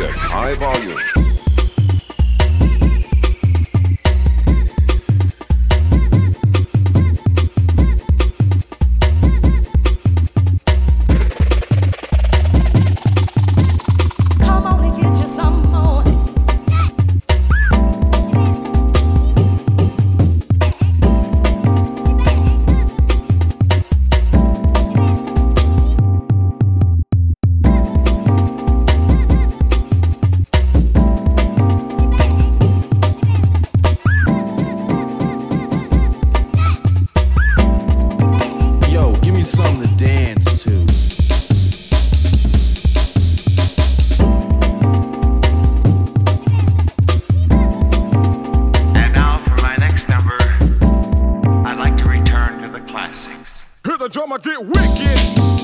music, high volume. Hear the drummer get wicked.